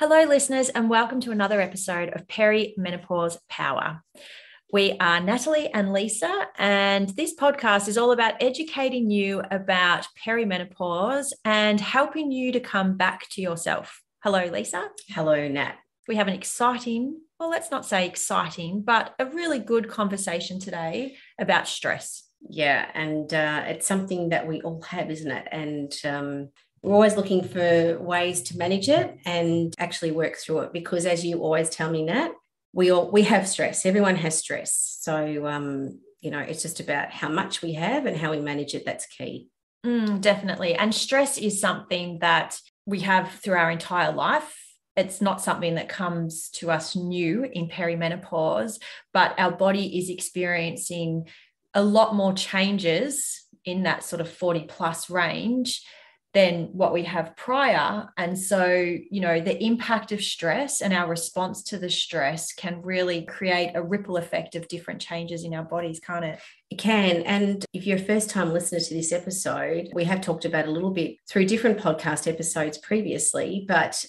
Hello, listeners, and welcome to another episode of Perimenopause Power. We are Natalie and Lisa, and this podcast is all about educating you about perimenopause and helping you to come back to yourself. Hello, Lisa. Hello, Nat. We have an exciting, well, let's not say exciting, but a really good conversation today about stress. Yeah, and uh, it's something that we all have, isn't it? And um, we're always looking for ways to manage it and actually work through it because as you always tell me nat we all we have stress. Everyone has stress. So um you know it's just about how much we have and how we manage it that's key. Mm, definitely. And stress is something that we have through our entire life. It's not something that comes to us new in perimenopause but our body is experiencing a lot more changes in that sort of 40 plus range than what we have prior. And so, you know, the impact of stress and our response to the stress can really create a ripple effect of different changes in our bodies, can't it? It can. And if you're a first time listener to this episode, we have talked about a little bit through different podcast episodes previously, but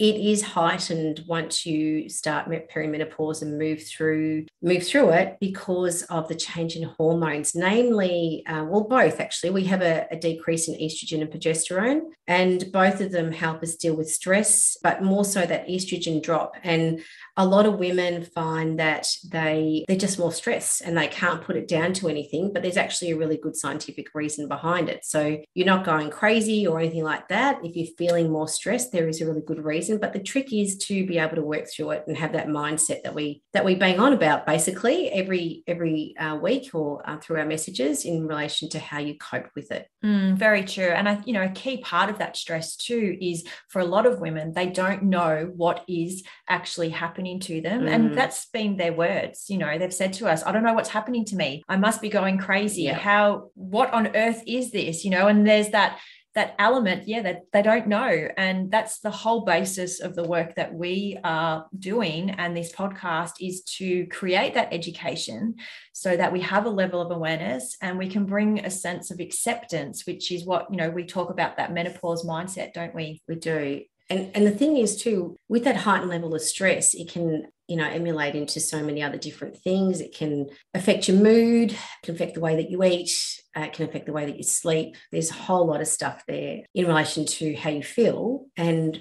it is heightened once you start perimenopause and move through move through it because of the change in hormones. Namely uh, well both actually. We have a, a, decrease in estrogen and progesterone and both of them help us deal with stress but more so that estrogen drop. And a lot of women find that they they're just more stressed and they can't put it down to anything but there's actually a really good scientific reason behind it. So you're not going crazy or anything like that. If you're feeling more stressed there is a really good reason but the trick is to be able to work through it and have that mindset that we that we bang on about basically every every uh, week or uh, through our messages in relation to how you cope with it. Mm, very true. And i you know a key part of that stress too is for a lot of women they don't know what is actually happening to them. Mm. and that's been their words you know they've said to us i don't know what's happening to me. I must be going crazy. Yeah. how what on earth is this? You know and there's that that element, yeah, that they don't know. And that's the whole basis of the work that we are doing. And this podcast is to create that education so that we have a level of awareness and we can bring a sense of acceptance, which is what, you know, we talk about that menopause mindset, don't we? We do. And, and the thing is too with that heightened level of stress it can you know emulate into so many other different things. It can affect your mood can affect the way that you eat uh, it can affect the way that you sleep. There's a whole lot of stuff there in relation to how you feel and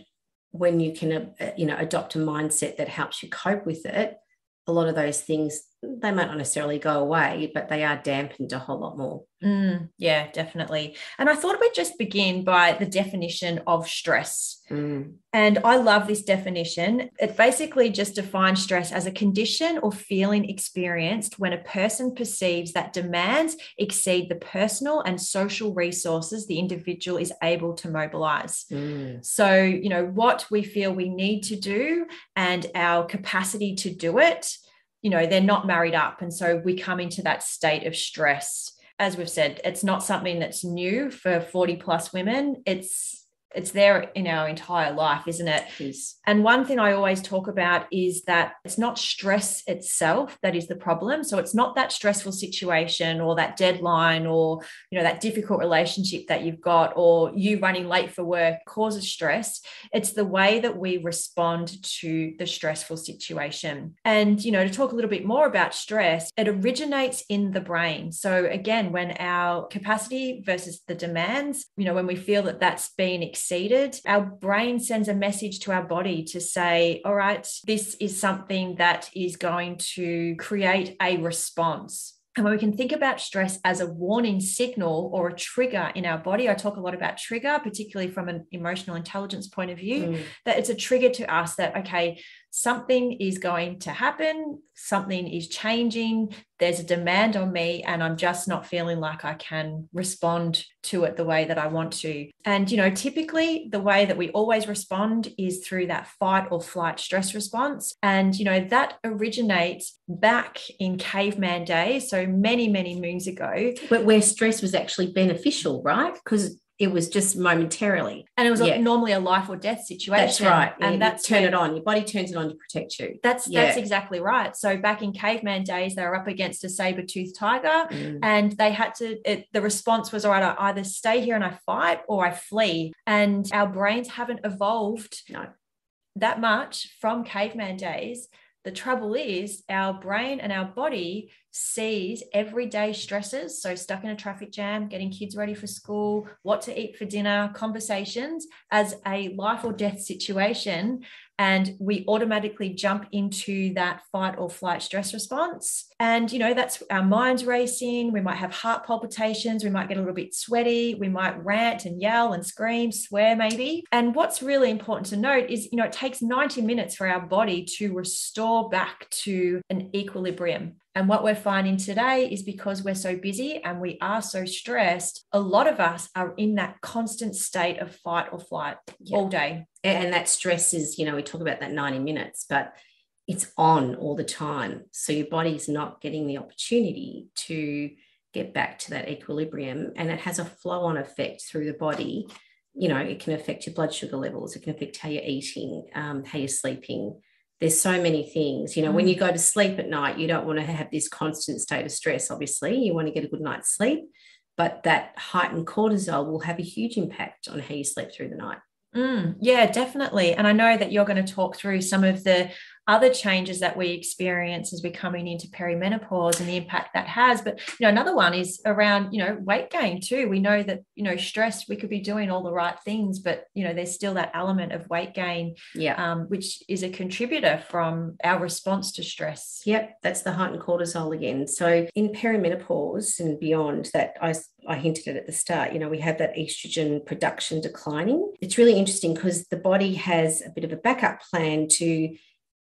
when you can uh, you know adopt a mindset that helps you cope with it a lot of those things they might not necessarily go away but they are dampened a whole lot more Mm, yeah, definitely. And I thought we'd just begin by the definition of stress. Mm. And I love this definition. It basically just defines stress as a condition or feeling experienced when a person perceives that demands exceed the personal and social resources the individual is able to mobilize. Mm. So, you know, what we feel we need to do and our capacity to do it, you know, they're not married up. And so we come into that state of stress as we've said, it's not something that's new for 40 plus women. It's it's there in our entire life, isn't it? Yes. And one thing I always talk about is that it's not stress itself that is the problem. So it's not that stressful situation or that deadline or you know that difficult relationship that you've got or you running late for work causes stress. It's the way that we respond to the stressful situation. And you know, to talk a little bit more about stress, it originates in the brain. So again, when our capacity versus the demands, you know, when we feel that that's been exceeded, our brain sends a message to our body to say, all right, this is something that is going to create a response. And when we can think about stress as a warning signal or a trigger in our body, I talk a lot about trigger, particularly from an emotional intelligence point of view, mm. that it's a trigger to us that, okay, something is going to happen, something is changing, there's a demand on me, and I'm just not feeling like I can respond to it the way that I want to. And, you know, typically the way that we always respond is through that fight or flight stress response. And, you know, that originates back in caveman days. So many, many moons ago. But where stress was actually beneficial, right? Because it was just momentarily. And it was yeah. normally a life or death situation. That's right. And yeah, that's turn it on. Your body turns it on to protect you. That's yeah. that's exactly right. So back in caveman days, they were up against a saber-toothed tiger mm. and they had to it, the response was all right, I either stay here and I fight or I flee. And our brains haven't evolved no. that much from caveman days the trouble is, our brain and our body sees everyday stresses. So, stuck in a traffic jam, getting kids ready for school, what to eat for dinner, conversations as a life or death situation and we automatically jump into that fight or flight stress response. And you know that's our minds racing. We might have heart palpitations. We might get a little bit sweaty. We might rant and yell and scream swear maybe. And what's really important to note is you know it takes 90 minutes for our body to restore back to an equilibrium. And what we're finding today is because we're so busy and we are so stressed, a lot of us are in that constant state of fight or flight yeah. all day. And that stress is, you know, we talk about that 90 minutes, but it's on all the time. So your body's not getting the opportunity to get back to that equilibrium. And it has a flow on effect through the body. You know, it can affect your blood sugar levels, it can affect how you're eating, um, how you're sleeping there's so many things you know mm. when you go to sleep at night you don't want to have this constant state of stress obviously you want to get a good night's sleep but that heightened cortisol will have a huge impact on how you sleep through the night Mm, yeah, definitely. And I know that you're going to talk through some of the other changes that we experience as we're coming into perimenopause and the impact that has. But you know, another one is around you know weight gain too. We know that you know stress we could be doing all the right things, but you know there's still that element of weight gain, yeah, um, which is a contributor from our response to stress. Yep, that's the heightened cortisol again. So in perimenopause and beyond, that I I hinted at at the start, you know, we have that estrogen production declining. It's really interesting because the body has a bit of a backup plan to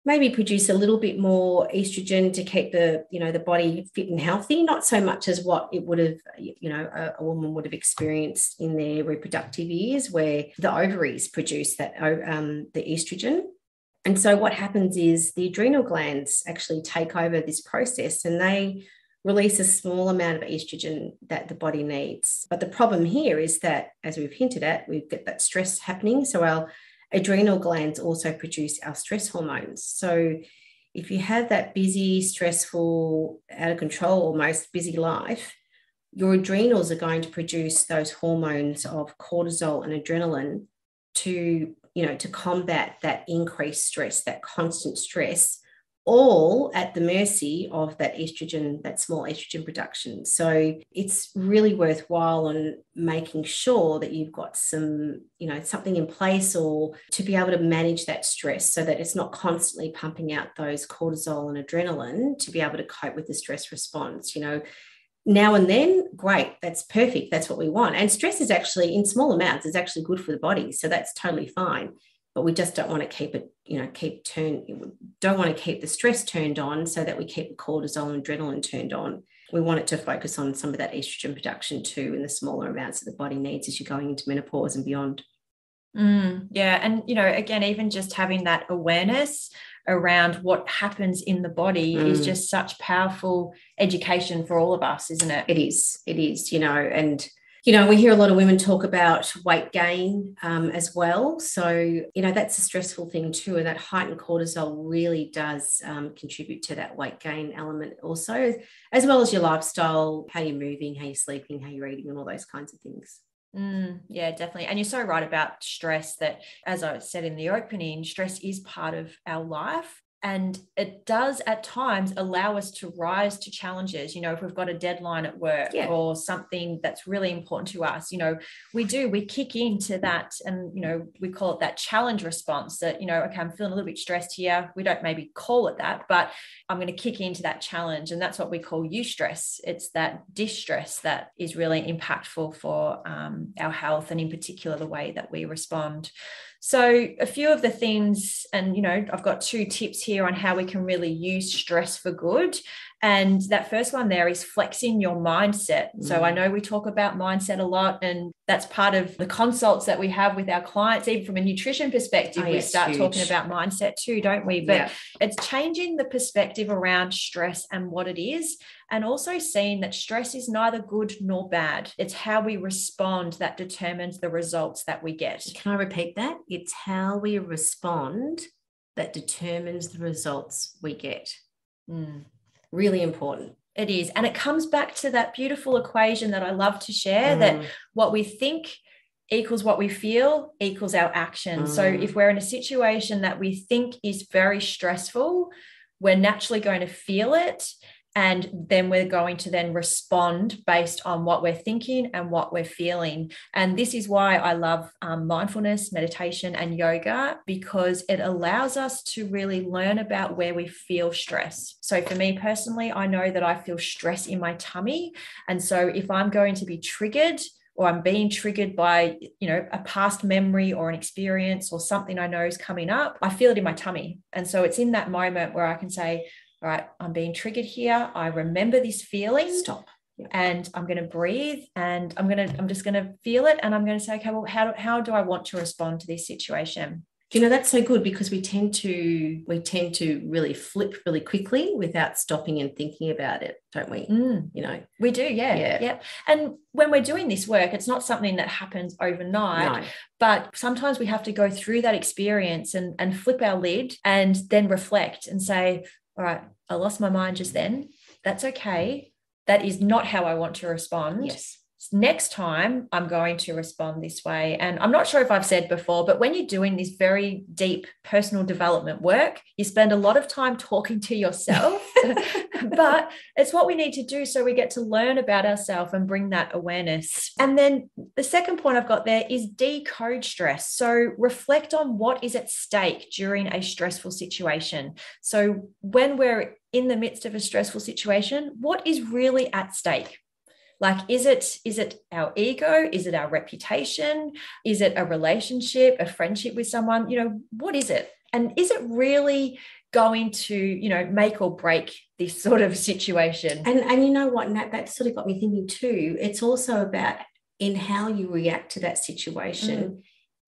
maybe produce a little bit more estrogen to keep the you know the body fit and healthy not so much as what it would have you know a, a woman would have experienced in their reproductive years where the ovaries produce that um, the estrogen. And so what happens is the adrenal glands actually take over this process and they release a small amount of estrogen that the body needs. But the problem here is that as we've hinted at we get that stress happening. So our adrenal glands also produce our stress hormones. So if you have that busy, stressful, out of control, almost busy life, your adrenals are going to produce those hormones of cortisol and adrenaline to, you know, to combat that increased stress, that constant stress all at the mercy of that estrogen, that small estrogen production. So it's really worthwhile on making sure that you've got some, you know, something in place or to be able to manage that stress so that it's not constantly pumping out those cortisol and adrenaline to be able to cope with the stress response. You know, now and then, great, that's perfect. That's what we want. And stress is actually in small amounts is actually good for the body. So that's totally fine but we just don't want to keep it, you know, keep turn, don't want to keep the stress turned on so that we keep the cortisol and adrenaline turned on. We want it to focus on some of that estrogen production too in the smaller amounts that the body needs as you're going into menopause and beyond. Mm, yeah. And, you know, again, even just having that awareness around what happens in the body mm. is just such powerful education for all of us, isn't it? It is. It is, you know, and you know, we hear a lot of women talk about weight gain um, as well. So, you know, that's a stressful thing too. And that heightened cortisol really does um, contribute to that weight gain element also, as well as your lifestyle, how you're moving, how you're sleeping, how you're eating, and all those kinds of things. Mm, yeah, definitely. And you're so right about stress that, as I said in the opening, stress is part of our life and it does at times allow us to rise to challenges you know if we've got a deadline at work yeah. or something that's really important to us you know we do we kick into that and you know we call it that challenge response that you know okay i'm feeling a little bit stressed here. We don't maybe call it that but i'm going to kick into that challenge. And that's what we call eustress. It's that distress that is really impactful for um, our health and in particular the way that we respond So, a few of the things, and you know, I've got two tips here on how we can really use stress for good. And that first one there is flexing your mindset. Mm. So I know we talk about mindset a lot, and that's part of the consults that we have with our clients, even from a nutrition perspective. Oh, we start huge. talking about mindset too, don't we? But yeah. it's changing the perspective around stress and what it is, and also seeing that stress is neither good nor bad. It's how we respond that determines the results that we get. Can I repeat that? It's how we respond that determines the results we get. Mm really important. It is. And it comes back to that beautiful equation that I love to share mm. that what we think equals what we feel equals our action. Mm. So if we're in a situation that we think is very stressful, we're naturally going to feel it and then we're going to then respond based on what we're thinking and what we're feeling. And this is why i love um, mindfulness meditation and yoga because it allows us to really learn about where we feel stress. So for me personally i know that i feel stress in my tummy. And so if i'm going to be triggered or I'm being triggered by, you know, a past memory or an experience or something I know is coming up, I feel it in my tummy. And so it's in that moment where I can say, all right, I'm being triggered here. I remember this feeling. Stop. And I'm going to breathe and I'm going to, I'm just going to feel it. And I'm going to say, okay, well, how, how do I want to respond to this situation? you know that's so good because we tend to we tend to really flip really quickly without stopping and thinking about it don't we mm. you know we do yeah yeah yep. and when we're doing this work it's not something that happens overnight no. but sometimes we have to go through that experience and and flip our lid and then reflect and say all right, I lost my mind just then. That's okay. That is not how I want to respond. Yes. Next time, I'm going to respond this way. And I'm not sure if I've said before, but when you're doing this very deep personal development work, you spend a lot of time talking to yourself but it's what we need to do so we get to learn about ourselves and bring that awareness. And then the second point I've got there is decode stress. So reflect on what is at stake during a stressful situation. So when we're in the midst of a stressful situation, what is really at stake? Like is it is it our ego? Is it our reputation? Is it a relationship a friendship with someone? You know what is it? And is it really going to you know make or break this sort of situation? And and you know what Nat, that sort of got me thinking too. It's also about in how you react to that situation. Mm.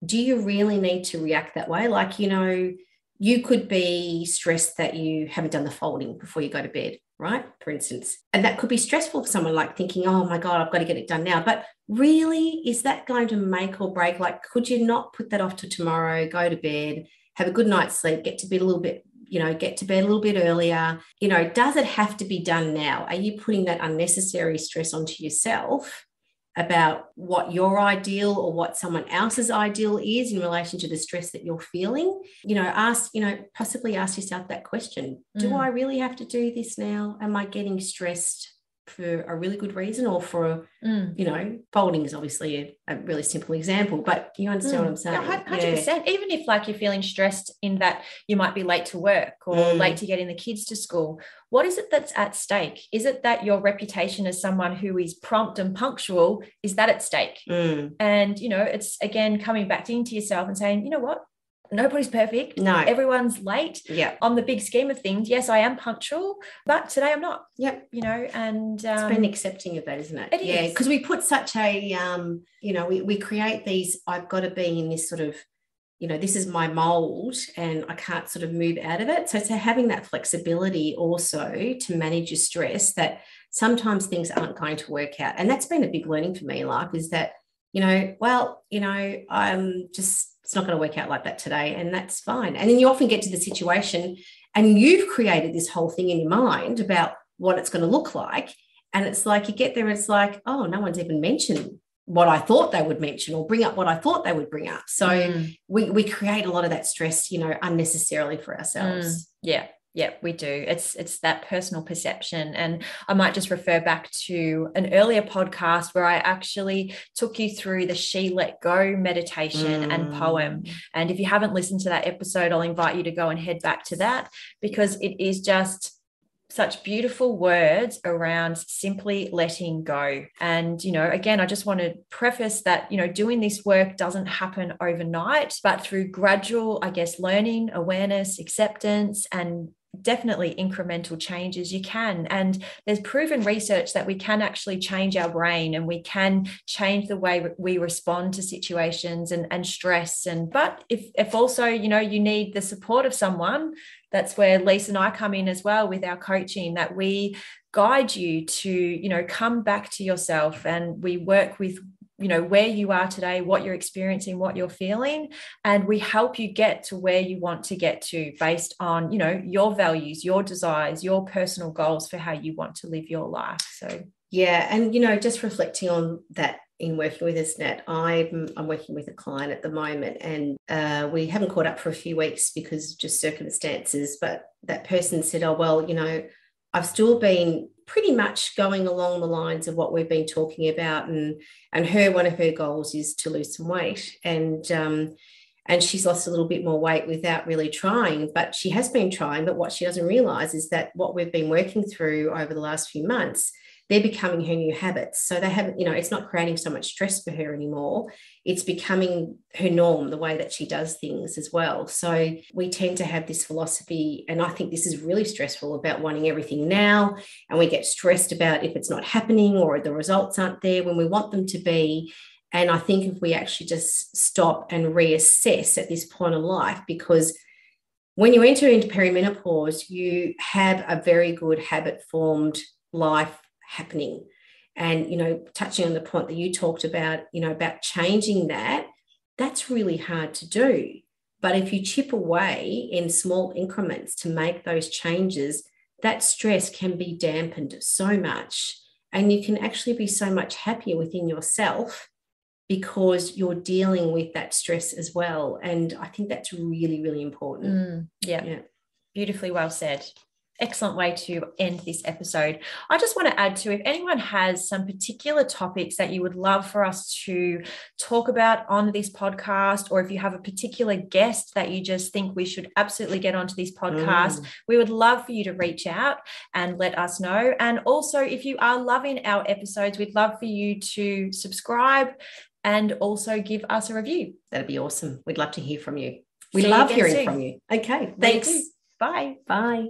do you really need to react that way? Like you know you could be stressed that you haven't done the folding before you go to bed right for instance and that could be stressful for someone like thinking oh my god i've got to get it done now but really is that going to make or break like could you not put that off to tomorrow go to bed have a good night's sleep get to bed a little bit you know, get to bed a little bit earlier. You know, does it have to be done now? Are you putting that unnecessary stress onto yourself about what your ideal or what someone else's ideal is in relation to the stress that you're feeling? You know, ask, you know, possibly ask yourself that question Do mm. I really have to do this now? Am I getting stressed? For a really good reason or for a, mm. you know, folding is obviously a, a, really simple example, but you understand mm. what I'm saying? Yeah, 100%. Yeah. Even if like you're feeling stressed in that you might be late to work or mm. late to getting the kids to school, what is it that's at stake? Is it that your reputation as someone who is prompt and punctual, is that at stake? Mm. And, you know, it's again coming back into yourself and saying, you know what, nobody's perfect. No. Everyone's late. Yeah. On the big scheme of things, yes, I am punctual, but today I'm not. Yep. You know, and um, it's been accepting of that, isn't it? it yeah. Because we put such a um, you know, we, we create these, I've got to be in this sort of, you know, this is my mold and I can't sort of move out of it. So to having that flexibility also to manage your stress that sometimes things aren't going to work out. And that's been a big learning for me in life is that, you know, well, you know, I'm just it's not going to work out like that today and that's fine and then you often get to the situation and you've created this whole thing in your mind about what it's going to look like and it's like you get there and it's like oh no one's even mentioned what I thought they would mention or bring up what I thought they would bring up. So mm. we we create a lot of that stress, you know, unnecessarily for ourselves. Mm. Yeah. Yeah, we do. It's it's that personal perception. And I might just refer back to an earlier podcast where I actually took you through the She Let Go meditation mm. and poem. And if you haven't listened to that episode, I'll invite you to go and head back to that because it is just such beautiful words around simply letting go. And, you know, again, I just want to preface that, you know, doing this work doesn't happen overnight, but through gradual, I guess, learning, awareness, acceptance, and definitely incremental changes you can. And there's proven research that we can actually change our brain and we can change the way we respond to situations and, and stress. And but if if also you know you need the support of someone that's where lisa and i come in as well with our coaching that we guide you to you know come back to yourself and we work with you know where you are today what you're experiencing what you're feeling and we help you get to where you want to get to based on you know your values your desires your personal goals for how you want to live your life. So yeah and you know just reflecting on that in working with us Nat, I'm, I'm working with a client at the moment and uh, we haven't caught up for a few weeks because just circumstances but that person said oh well you know I've still been pretty much going along the lines of what we've been talking about and and her one of her goals is to lose some weight. And um, and she's lost a little bit more weight without really trying but she has been trying. But what she doesn't realize is that what we've been working through over the last few months they're becoming her new habits. So they haven't, you know, it's not creating so much stress for her anymore. It's becoming her norm, the way that she does things as well. So we tend to have this philosophy, and I think this is really stressful about wanting everything now. And we get stressed about if it's not happening or the results aren't there when we want them to be. And I think if we actually just stop and reassess at this point of life, because when you enter into perimenopause, you have a very good habit formed life happening. And you know touching on the point that you talked about you know about changing that that's really hard to do. But if you chip away in small increments to make those changes that stress can be dampened so much. And you can actually be so much happier within yourself because you're dealing with that stress as well. And i think that's really really important. Mm, yeah. yeah. Beautifully well said excellent way to end this episode. I just want to add to if anyone has some particular topics that you would love for us to talk about on this podcast, or if you have a particular guest that you just think we should absolutely get onto this podcast, mm. we would love for you to reach out and let us know. And also, if you are loving our episodes, we'd love for you to subscribe and also give us a review. That'd be awesome. We'd love to hear from you. We love hearing soon. from you. Okay. Thanks. Bye. Bye.